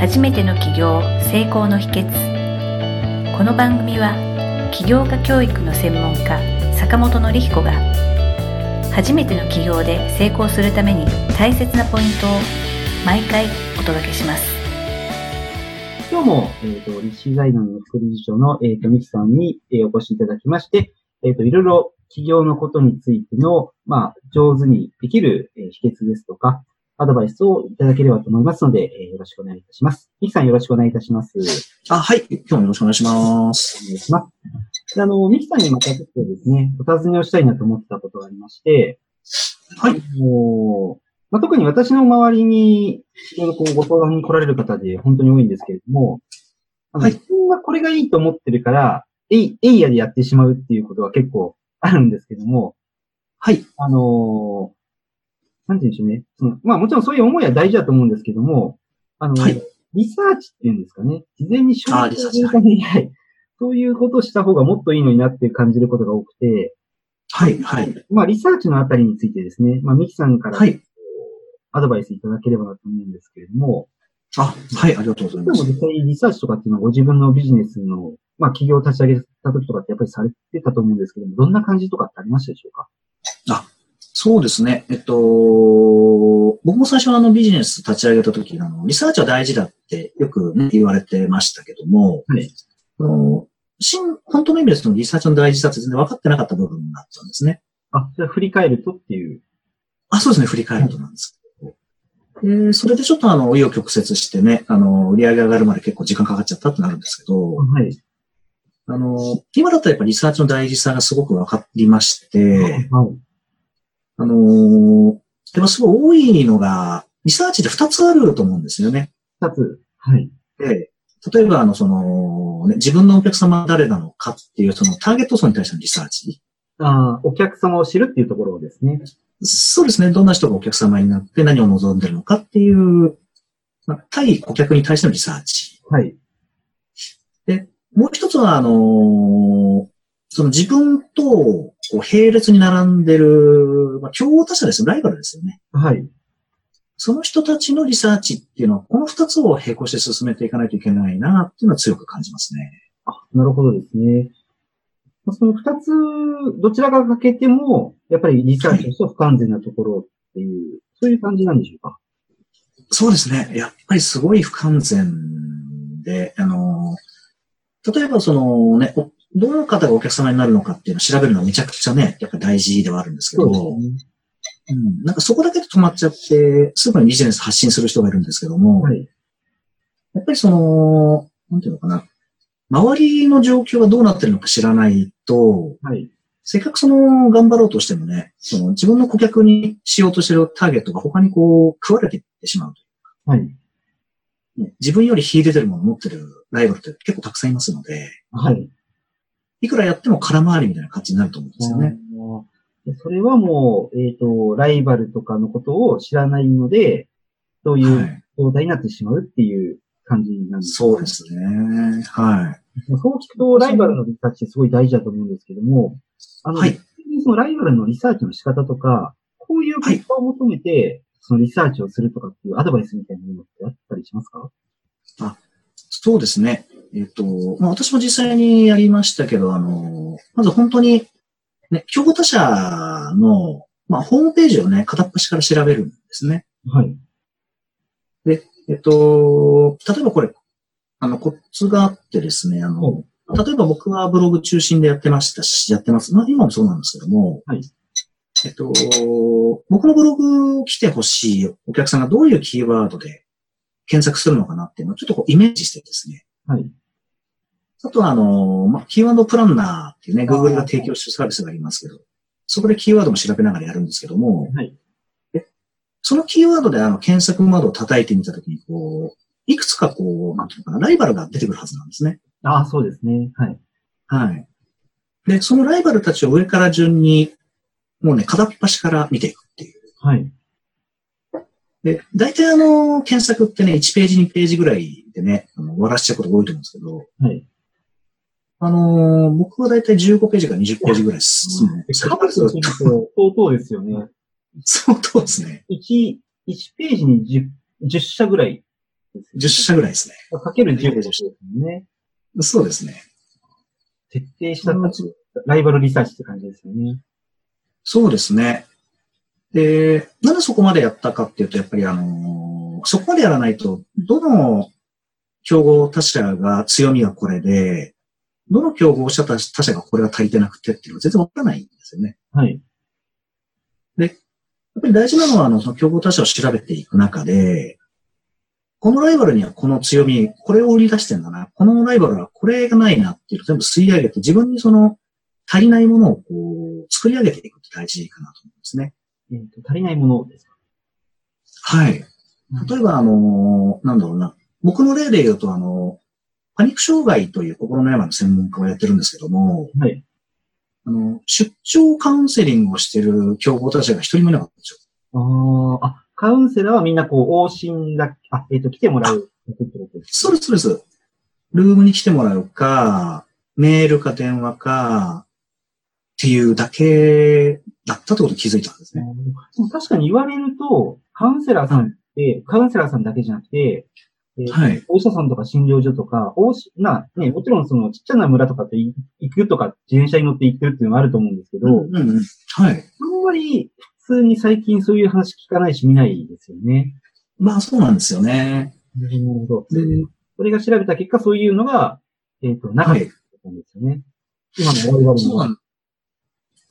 初めての起業成功の秘訣。この番組は起業家教育の専門家坂本典彦が初めての起業で成功するために大切なポイントを毎回お届けします。今日も、えっ、ー、と、立志財団の副理事長の、えっ、ー、と、ミキさんに、えー、お越しいただきまして、えっ、と、いろいろ起業のことについての、まあ、上手にできる、え秘訣ですとか、アドバイスをいただければと思いますので、えー、よろしくお願いいたします。ミキさんよろしくお願いいたします。あ、はい。今日もよろしくお願いします。お願いします。あの、ミキさんにまたちょっとですね、お尋ねをしたいなと思ってたことがありまして、はい。もうまあ、特に私の周りに、いろいろこうご相談に来られる方で本当に多いんですけれども、はい。自分はこれがいいと思ってるから、えい、えいやでやってしまうっていうことは結構あるんですけども、はい。あのなんて言うんでしょうね。そのまあもちろんそういう思いは大事だと思うんですけども、あの、はい、リサーチっていうんですかね。事前に承認するために、はい。そういうことをした方がもっといいのになって感じることが多くて、はい、はい。まあ、リサーチのあたりについてですね、まあ、ミキさんから、はい、アドバイスいただければなと思うんですけれども、あ、はい、ありがとうございます。でも実際リサーチとかっていうのはご自分のビジネスの、まあ、企業を立ち上げた時とかってやっぱりされてたと思うんですけども、どんな感じとかってありましたでしょうか？あ、そうですね。えっと、僕も最初はあのビジネス立ち上げた時、あの、リサーチは大事だってよく、ね、言われてましたけども、はい、あの真、本当の意味でそのリサーチの大事さって全然分かってなかった部分があったんですね。あ、じゃあ振り返るとっていう。あ、そうですね、振り返るとなんですけど。で、それでちょっとあの、意を曲折してね、あの、売り上げ上がるまで結構時間かかっちゃったってなるんですけど、はい。あの、今だったらやっぱリサーチの大事さがすごく分かりまして、はい。あのー、でもすごい多いのが、リサーチって2つあると思うんですよね。2つ。はい。で、例えば、あの、その、ね、自分のお客様は誰なのかっていう、そのターゲット層に対してのリサーチ。ああ、お客様を知るっていうところですね。そうですね。どんな人がお客様になって何を望んでるのかっていう、まあ、対顧客に対してのリサーチ。はい。で、もう一つは、あのー、その自分と、こう、並列に並んでる、まあ、競合他社ですよ。ライバルですよね。はい。その人たちのリサーチっていうのは、この二つを並行して進めていかないといけないな、っていうのは強く感じますね。あ、なるほどですね。その二つ、どちらが欠けても、やっぱりリサーチとしては不完全なところっていう、はい、そういう感じなんでしょうか？そうですね。やっぱりすごい不完全で、あの、例えばそのね、どの方がお客様になるのかっていうのを調べるのはめちゃくちゃね、やっぱ大事ではあるんですけど、うん、なんかそこだけで止まっちゃって、すぐにビジネス発信する人がいるんですけども、はい、やっぱりその、なんていうのかな、周りの状況がどうなってるのか知らないと、はい、せっかくその頑張ろうとしてもね、その自分の顧客にしようとしてるターゲットが他にこう食われていってしまうというか、はい、ね、自分より秀でてるものを持ってるライバルって結構たくさんいますので、はい。いくらやっても空回りみたいな感じになると思うんですよね。それはもう、えっ、ー、と、ライバルとかのことを知らないので、そういう状態になってしまうっていう感じなんですか、ね、そうですね。はい。そう聞くと、ライバルのリサーチってすごい大事だと思うんですけども、あの、はい、そのライバルのリサーチの仕方とか、こういう結果を求めて、はい、そのリサーチをするとかっていうアドバイスみたいなものってあったりしますか？あ、そうですね。えっと、まあ、私も実際にやりましたけど、あの、まず本当に、ね、競合他社の、まあ、ホームページをね、片っ端から調べるんですね。はい。で、えっと、例えばこれ、あの、コツがあってですね、あの、例えば僕はブログ中心でやってましたし、やってます。まあ、今もそうなんですけども、はい。えっと、僕のブログ来てほしいお客さんがどういうキーワードで検索するのかなっていうのをちょっとこうイメージしてですね。はい。あとは、あの、まあ、キーワードプランナーっていうね、Google が提供してるサービスがありますけど、そこでキーワードも調べながらやるんですけども、はい。で、そのキーワードであの、検索窓を叩いてみたときに、こう、いくつかこう、なんていうのかな、ライバルが出てくるはずなんですね。ああ、そうですね。はい。はい。で、そのライバルたちを上から順に、もうね、片っ端から見ていくっていう。はい。で、大体あの、検索ってね、1ページ、2ページぐらいでね、あの終わらしちゃうことが多いと思うんですけど、はい。あのー、僕はだいたい15ページから20ページぐらい進む。カバーすると相当ですよね。相当ですね。1、1ページに 10, 10社ぐらい10社ぐらいですね。かける10ですよね。そうですね。徹底したライバルリサーチって感じですよね。そうですね。で、なんでそこまでやったかっていうと、やっぱりあのーそこまでやらないと、どの競合他社が強みがこれで、どの競合者他他社がこれが足りてなくてっていうのは全然わからないんですよね。はい。やっぱり大事なのは、あの、その競合他社を調べていく中で、このライバルにはこの強み、これを売り出してんだな。このライバルはこれがないなっていうのを全部吸い上げて、自分にその足りないものをこう、作り上げていくって大事かなと思うんですね。えっ、と、足りないものですか？はい。例えば、あの、なんだろうな。僕の例で言うと、あの、パニック障害という心の病の専門家をやってるんですけども、はい。あの、出張カウンセリングをしてる競合他社が一人もいなかったんですよ。ああ、あ、カウンセラーはみんなこう、往診だ、あ、えっ、と、来てもらうってことですそうです、そうです。ルームに来てもらうか、メールか電話か、っていうだけだったってことに気づいたんですね。確かに言われると、カウンセラーさんって、カウンセラーさんだけじゃなくて、えーはいお医者さんとか診療所とか、おしな、ね、もちろんそのちっちゃな村とかってい行くとか、自転車に乗って行ってるっていうのもあると思うんですけど、うんうんうん。はい。あんまり普通に最近そういう話聞かないし見ないですよね。まあそうなんですよね。なるほど。で、それが調べた結果、そういうのが、えっ、と、なかったはい。んですよね。今の我々の。そうなん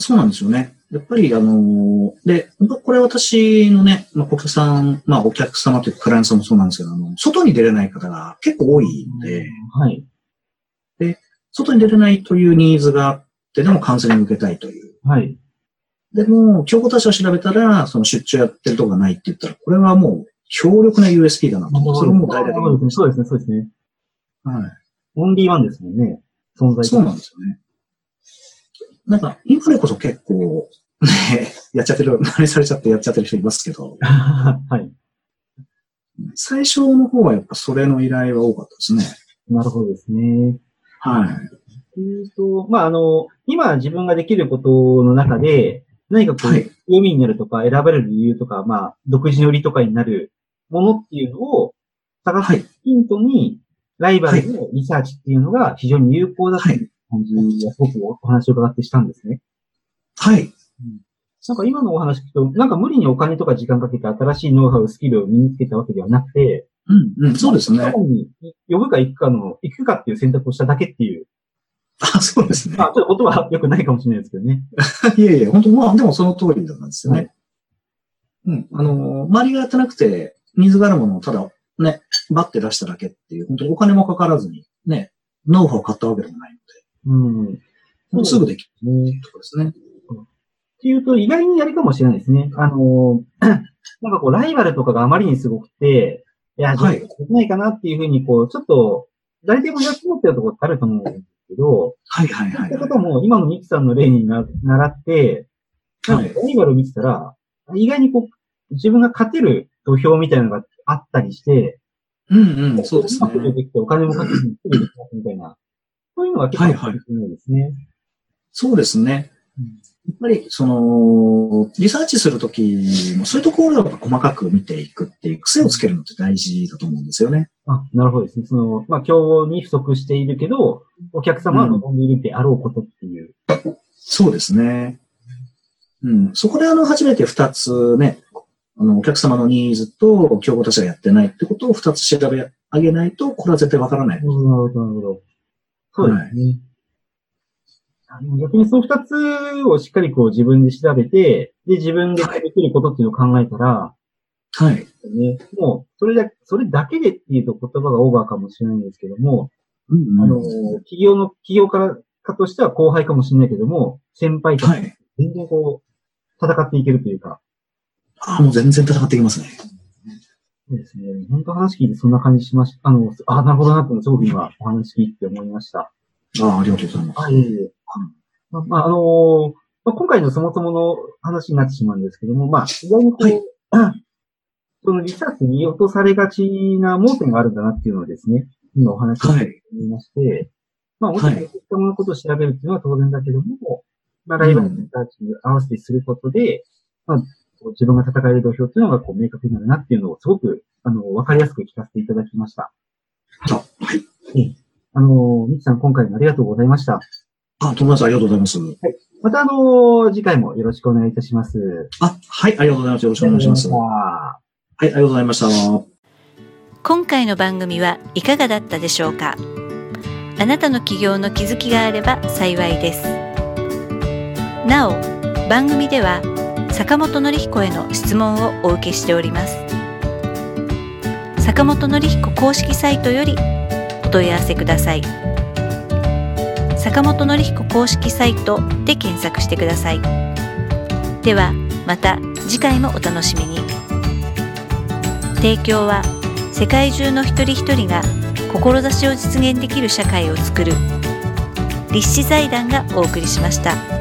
そうなんですよね。やっぱり、あのーで、本当これ私のね、まあ、お客さん、まあ、お客様というか、クライアントさんもそうなんですけど、あの、外に出れない方が結構多いので、はい。外に出れないというニーズがあって、でもカウンセリング受けたいという。はい。でも、競合他社を調べたら、その出張やってるとこがないって言ったら、これはもう強力な USP だなと。それも大々的に。そうですね、そうですね。はい。オンリーワンですもんね。存在そうなんですよね。なんか、今でこそ結構、ね、やっちゃってる、真似されちゃってやっちゃってる人いますけど、はい。最初の方はやっぱそれの依頼は多かったですね。なるほどですね。はい。というと、まあ、あの、今自分ができることの中で、何かこう、はい強みになるとか、選ばれる理由とか、まあ、独自の売りとかになるものっていうのを探すはい。ヒントに、ライバルのリサーチっていうのが非常に有効だという感じがすごくお話を伺ってしたんですね。はい。なんか今のお話聞くと、なんか無理にお金とか時間かけて新しいノウハウ、スキルを身につけたわけではなくて、うん、うん、そうですね。単に呼ぶか行くかの、行くかっていう選択をしただけっていう、あ、そうですね。まあ、ちょっと音は良くないかもしれないですけどね。いえいえ、本当まあ、でもその通りなんですよね。うん。あの、周りがやってなくて、ニーズがあるものをただ、ね、バッて出しただけっていう、本当にお金もかからずに、ね、ノウハウを買ったわけでもないうん。もうすぐできるね。とですね。っていうと、意外にやりかもしれないですね。あの、なんかこう、ライバルとかがあまりにすごくて、いや、じゃあ、はいできないかなっていうふうに、こう、ちょっと、誰でもやって持ってるところってあると思うんですけど、はいはいはいいはい。ことも、今のミキさんの例にな習って、なんはいかライバルを見てたら、意外にこう、自分が勝てる土俵みたいなのがあったりして、うんうん、そうですね。きてお金もかけずにすぐできますみたいな、そういうのが結構あるかもしれないですね。そうですねうん。やっぱり、その、リサーチするときも、そういうところを細かく見ていくっていう癖をつけるのって大事だと思うんですよね。あ、なるほどですね。その、まあ、競合に不足しているけど、お客様は望んでいるであろうことっていう。そうですね。うん。そこであの、初めて二つね、あの、お客様のニーズと競合他社がやってないってことを二つ調べ上げないと、これは絶対わからない。なるほど、なるほど。そうですね。あの逆にその二つをしっかりこう自分で調べて、で、自分でできることっていうのを考えたら、はい。ね、もう、それだ、それだけでっていうと言葉がオーバーかもしれないんですけども、うんあの、企業の、企業から、かとしては後輩かもしれないけども、先輩とはい。全然こう、戦っていけるというか、あ、もう全然戦ってきますね。そうですね。本当話聞いてそんな感じしました。あの、あ、なるほどなって、すごく今お話聞いて思いました。あありがとうございます。あ、いえ。まあ、まあ、あのーまあ、今回のそもそもの話になってしまうんですけども、まあ、意外にこう、はい そのリサーチに落とされがちな盲点があるんだなっていうのをですね、今お話しして思いまして、まあ、もちろんはいそういったもののことを調べるっていうのは当然だけども、まあ、ライバルのリサーチに合わせてすることで、まあ、自分が戦える土俵っていうのがこう明確になるなっていうのをすごく、あの、わかりやすく聞かせていただきました。あ、はい。あの、みきさん今回もありがとうございました。あ、友達ありがとうございます。またあの、次回もよろしくお願いいたします。あ、はい、ありがとうございます。よろしくお願いします。はあい、ありがとうございました。今回の番組はいかがだったでしょうか？あなたの起業の気づきがあれば幸いです。なお、番組では坂本典彦への質問をお受けしております。坂本典彦公式サイトよりお問い合わせください。坂本典彦公式サイトで検索してください。ではまた次回もお楽しみに。提供は世界中の一人一人が志を実現できる社会を作る立志財団がお送りしました。